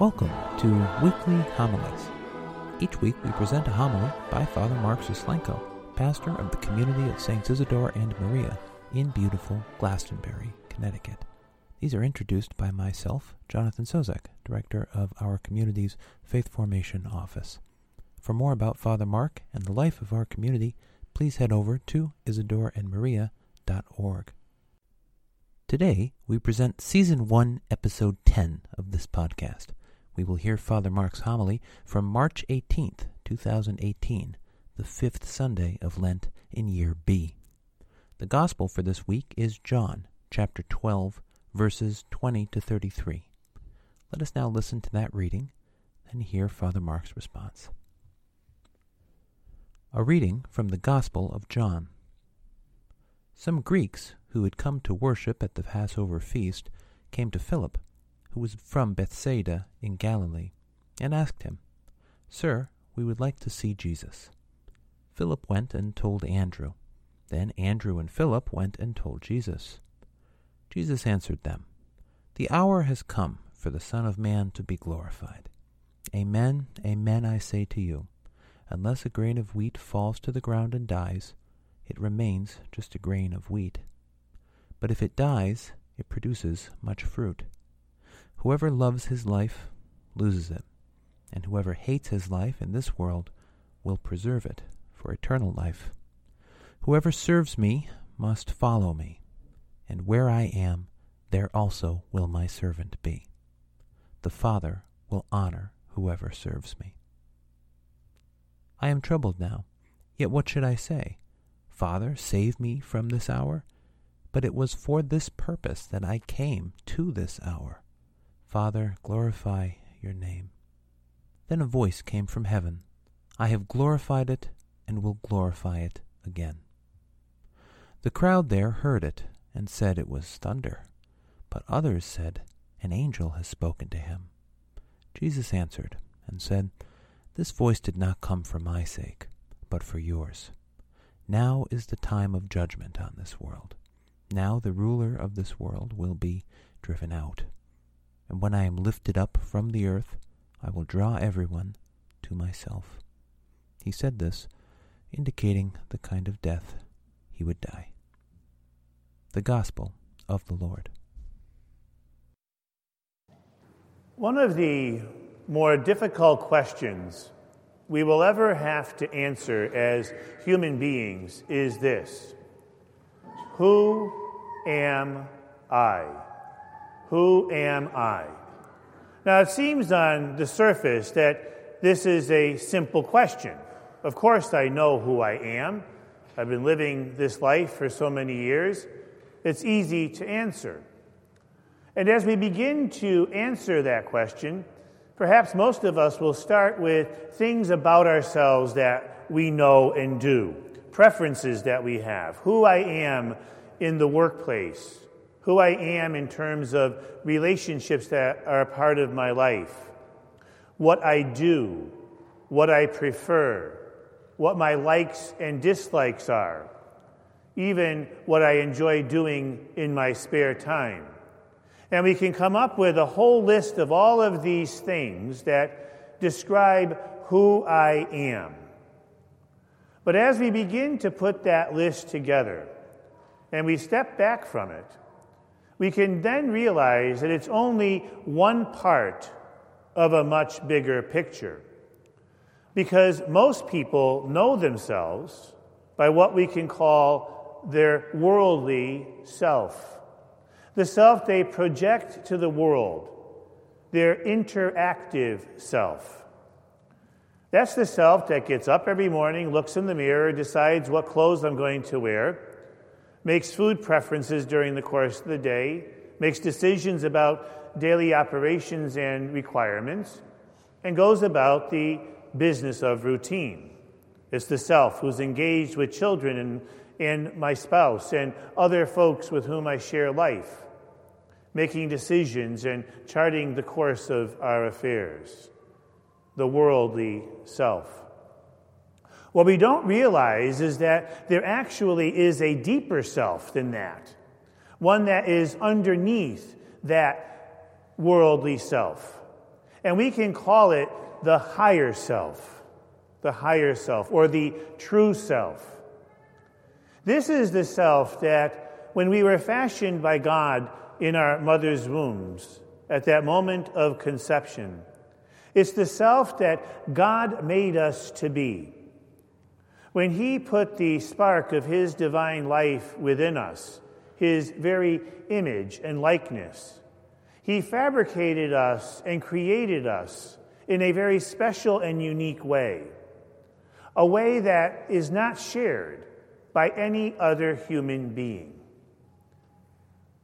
Welcome to Weekly Homilies. Each week we present a homily by Father Mark Suslenko, pastor of the community of Saints Isidore and Maria in beautiful Glastonbury, Connecticut. These are introduced by myself, Jonathan Sozek, director of our community's Faith Formation Office. For more about Father Mark and the life of our community, please head over to isidoreandmaria.org. Today, we present Season 1, Episode 10 of this podcast. We will hear Father Mark's homily from March 18th, 2018, the fifth Sunday of Lent in Year B. The Gospel for this week is John, chapter 12, verses 20 to 33. Let us now listen to that reading and hear Father Mark's response. A reading from the Gospel of John. Some Greeks who had come to worship at the Passover feast came to Philip, who was from Bethsaida in Galilee, and asked him, Sir, we would like to see Jesus. Philip went and told Andrew. Then Andrew and Philip went and told Jesus. Jesus answered them, The hour has come for the Son of Man to be glorified. Amen, amen, I say to you, unless a grain of wheat falls to the ground and dies, it remains just a grain of wheat. But if it dies, it produces much fruit. Whoever loves his life loses it, and whoever hates his life in this world will preserve it for eternal life. Whoever serves me must follow me, and where I am, there also will my servant be. The Father will honor whoever serves me. I am troubled now, yet what should I say? Father, save me from this hour? But it was for this purpose that I came to this hour. Father, glorify your name. Then a voice came from heaven I have glorified it and will glorify it again. The crowd there heard it and said it was thunder, but others said, An angel has spoken to him. Jesus answered and said, This voice did not come for my sake, but for yours. Now is the time of judgment on this world. Now the ruler of this world will be driven out and when I am lifted up from the earth, I will draw everyone to myself. He said this, indicating the kind of death he would die. The Gospel of the Lord. One of the more difficult questions we will ever have to answer as human beings is this Who am I? Who am I? Now, it seems on the surface that this is a simple question. Of course, I know who I am. I've been living this life for so many years. It's easy to answer. And as we begin to answer that question, perhaps most of us will start with things about ourselves that we know and do, preferences that we have, who I am in the workplace, who I am in terms of relationships that are a part of my life, what I do, what I prefer, what my likes and dislikes are, even what I enjoy doing in my spare time. And we can come up with a whole list of all of these things that describe who I am. But as we begin to put that list together and we step back from it, we can then realize that it's only one part of a much bigger picture. Because most people know themselves by what we can call their worldly self, the self they project to the world, their interactive self. That's the self that gets up every morning, looks in the mirror, decides what clothes I'm going to wear makes food preferences during the course of the day, makes decisions about daily operations and requirements, and goes about the business of routine. It's the self who's engaged with children and, and my spouse and other folks with whom I share life, making decisions and charting the course of our affairs. The worldly self. What we don't realize is that there actually is a deeper self than that, one that is underneath that worldly self. And we can call it the higher self, the higher self, or the true self. This is the self that, when we were fashioned by God in our mother's wombs, at that moment of conception, it's the self that God made us to be. When He put the spark of His divine life within us, His very image and likeness, He fabricated us and created us in a very special and unique way, a way that is not shared by any other human being.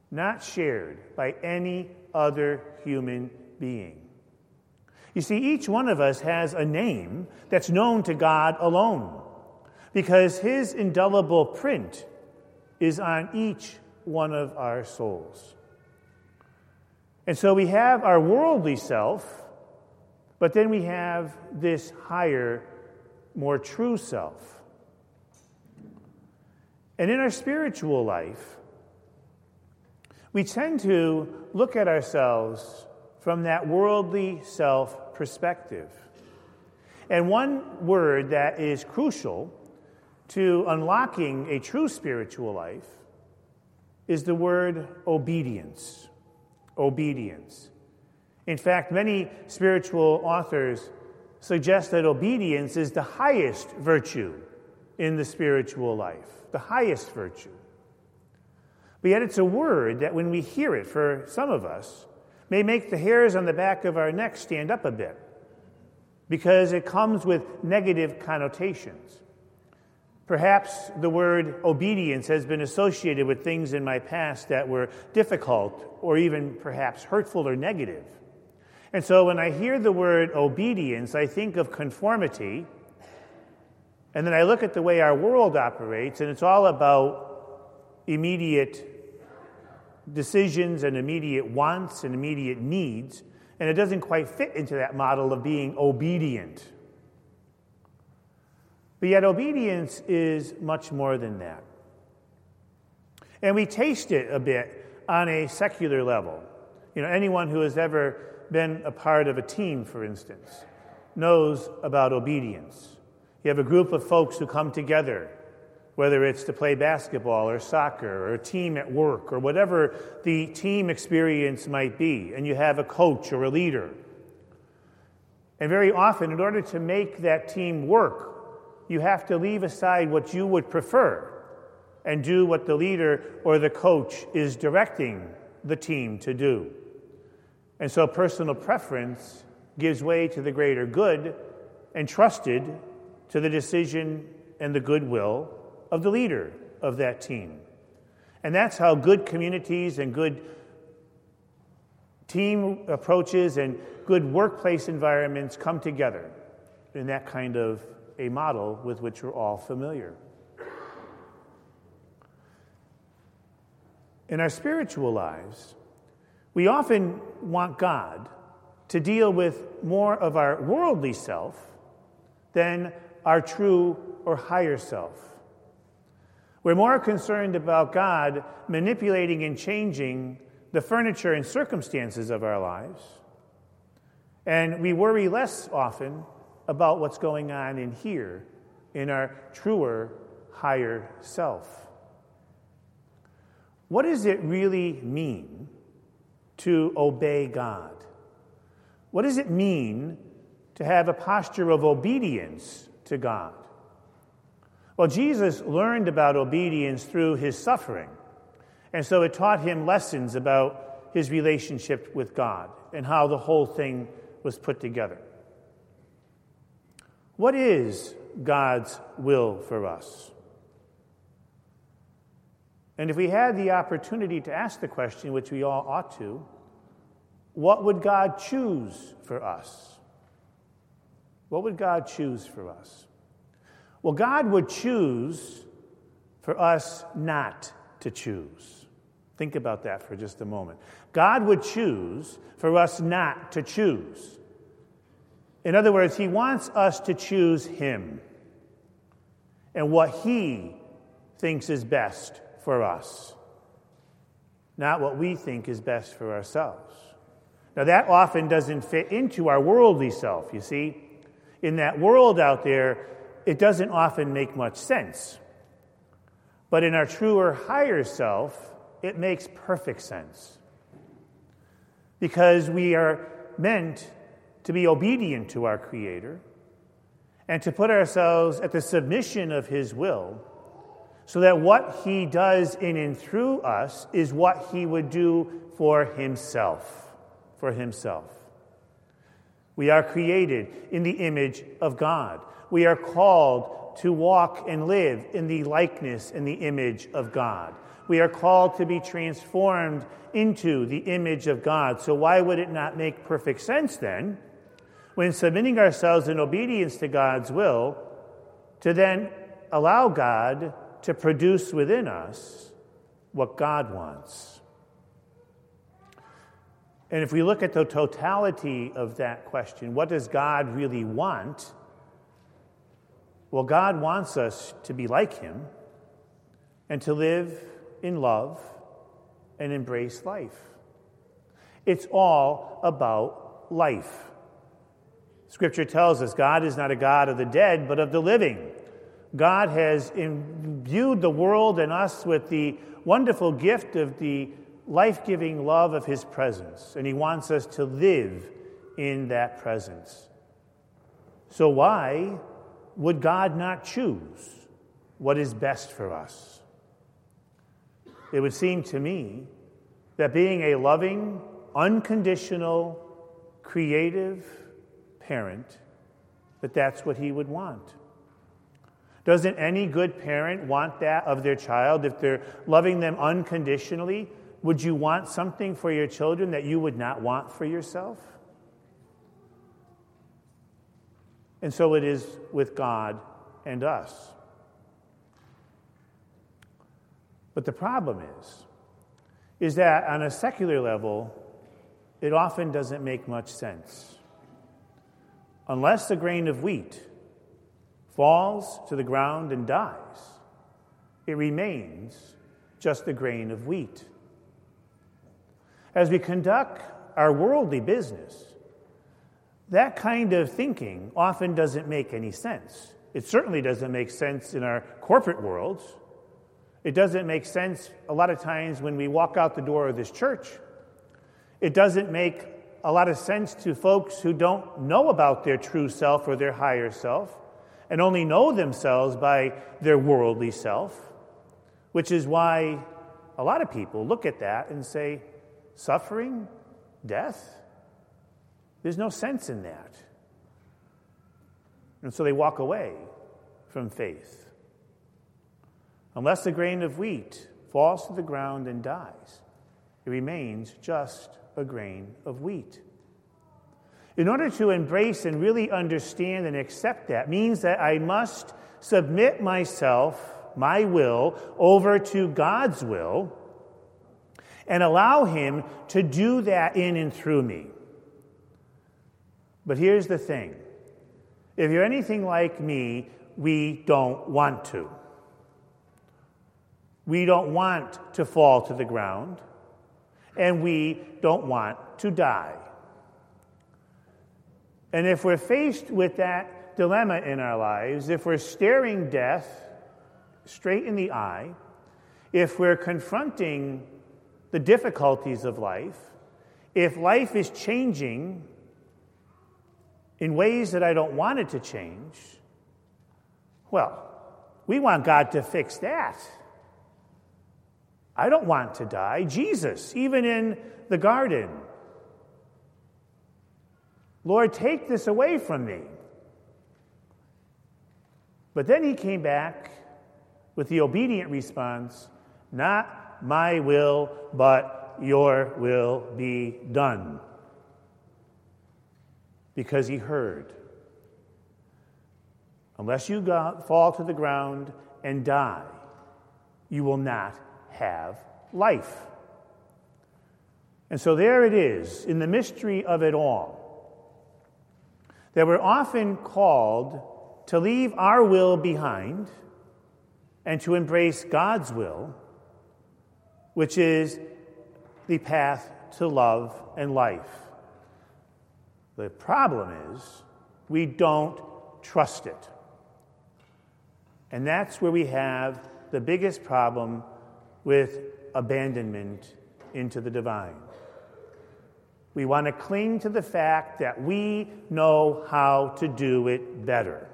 Not shared by any other human being. You see, each one of us has a name that's known to God alone because His indelible print is on each one of our souls. And so we have our worldly self but then we have this higher, more true self. And in our spiritual life, we tend to look at ourselves from that worldly self perspective. And one word that is crucial to unlocking a true spiritual life is the word obedience. Obedience. In fact, many spiritual authors suggest that obedience is the highest virtue in the spiritual life, the highest virtue. But yet, it's a word that when we hear it, for some of us, may make the hairs on the back of our neck stand up a bit because it comes with negative connotations. Perhaps the word obedience has been associated with things in my past that were difficult or even perhaps hurtful or negative. And so when I hear the word obedience, I think of conformity. And then I look at the way our world operates, and it's all about immediate decisions and immediate wants and immediate needs. And it doesn't quite fit into that model of being obedient. But yet, obedience is much more than that. And we taste it a bit on a secular level. You know, anyone who has ever been a part of a team, for instance, knows about obedience. You have a group of folks who come together, whether it's to play basketball or soccer or a team at work or whatever the team experience might be, and you have a coach or a leader. And very often, in order to make that team work, you have to leave aside what you would prefer and do what the leader or the coach is directing the team to do. And so personal preference gives way to the greater good and trusted to the decision and the goodwill of the leader of that team. And that's how good communities and good team approaches and good workplace environments come together in that kind of a model with which we're all familiar. In our spiritual lives, we often want God to deal with more of our worldly self than our true or higher self. We're more concerned about God manipulating and changing the furniture and circumstances of our lives. And we worry less often about what's going on in here in our truer, higher self. What does it really mean to obey God? What does it mean to have a posture of obedience to God? Well, Jesus learned about obedience through his suffering, and so it taught him lessons about his relationship with God and how the whole thing was put together. What is God's will for us? And if we had the opportunity to ask the question, which we all ought to, what would God choose for us? What would God choose for us? Well, God would choose for us not to choose. Think about that for just a moment. God would choose for us not to choose. In other words, He wants us to choose Him and what He thinks is best for us, not what we think is best for ourselves. Now, that often doesn't fit into our worldly self, you see. In that world out there, it doesn't often make much sense. But in our truer, higher self, it makes perfect sense. Because we are meant to be obedient to our Creator and to put ourselves at the submission of His will so that what He does in and through us is what He would do for Himself. For Himself. We are created in the image of God. We are called to walk and live in the likeness and the image of God. We are called to be transformed into the image of God. So, why would it not make perfect sense then, when submitting ourselves in obedience to God's will, to then allow God to produce within us what God wants? And if we look at the totality of that question, what does God really want? Well, God wants us to be like Him and to live in love and embrace life. It's all about life. Scripture tells us God is not a God of the dead, but of the living. God has imbued the world and us with the wonderful gift of the life giving love of His presence, and He wants us to live in that presence. So, why would God not choose what is best for us? It would seem to me that being a loving, unconditional, creative parent, that that's what He would want. Doesn't any good parent want that of their child if they're loving them unconditionally? Would you want something for your children that you would not want for yourself? And so it is with God and us. But the problem is, is that on a secular level, it often doesn't make much sense. Unless a grain of wheat falls to the ground and dies, it remains just a grain of wheat. As we conduct our worldly business, that kind of thinking often doesn't make any sense. It certainly doesn't make sense in our corporate worlds. It doesn't make sense a lot of times when we walk out the door of this church. It doesn't make a lot of sense to folks who don't know about their true self or their higher self and only know themselves by their worldly self, which is why a lot of people look at that and say, suffering, death, there's no sense in that. And so they walk away from faith. Unless a grain of wheat falls to the ground and dies, it remains just a grain of wheat. In order to embrace and really understand and accept that means that I must submit myself, my will, over to God's will and allow Him to do that in and through me. But here's the thing if you're anything like me, we don't want to. We don't want to fall to the ground, and we don't want to die. And if we're faced with that dilemma in our lives, if we're staring death straight in the eye, if we're confronting the difficulties of life, if life is changing in ways that I don't want it to change, well, we want God to fix that. I don't want to die. Jesus, even in the garden, Lord, take this away from me. But then he came back with the obedient response Not my will, but your will be done. Because he heard. Unless you fall to the ground and die, you will not have life. And so there it is, in the mystery of it all, that we're often called to leave our will behind and to embrace God's will, which is the path to love and life. The problem is we don't trust it. And that's where we have the biggest problem with abandonment into the divine. We want to cling to the fact that we know how to do it better.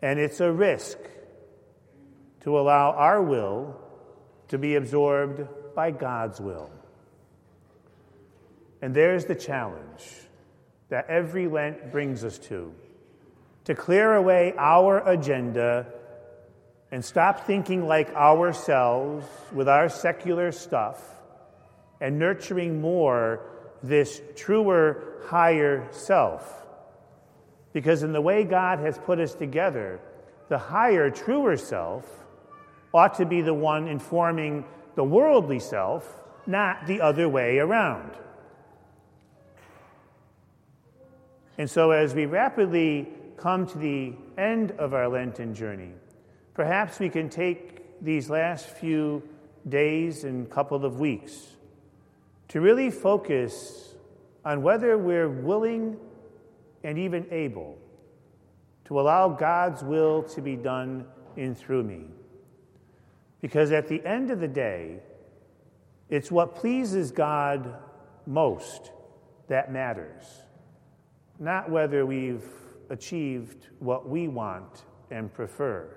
And it's a risk to allow our will to be absorbed by God's will. And there's the challenge that every Lent brings us to to clear away our agenda and stop thinking like ourselves with our secular stuff and nurturing more this truer, higher self. Because in the way God has put us together, the higher, truer self ought to be the one informing the worldly self, not the other way around. And so, as we rapidly come to the end of our Lenten journey, perhaps we can take these last few days and couple of weeks to really focus on whether we're willing and even able to allow God's will to be done in through me. Because at the end of the day, it's what pleases God most that matters, not whether we've achieved what we want and prefer.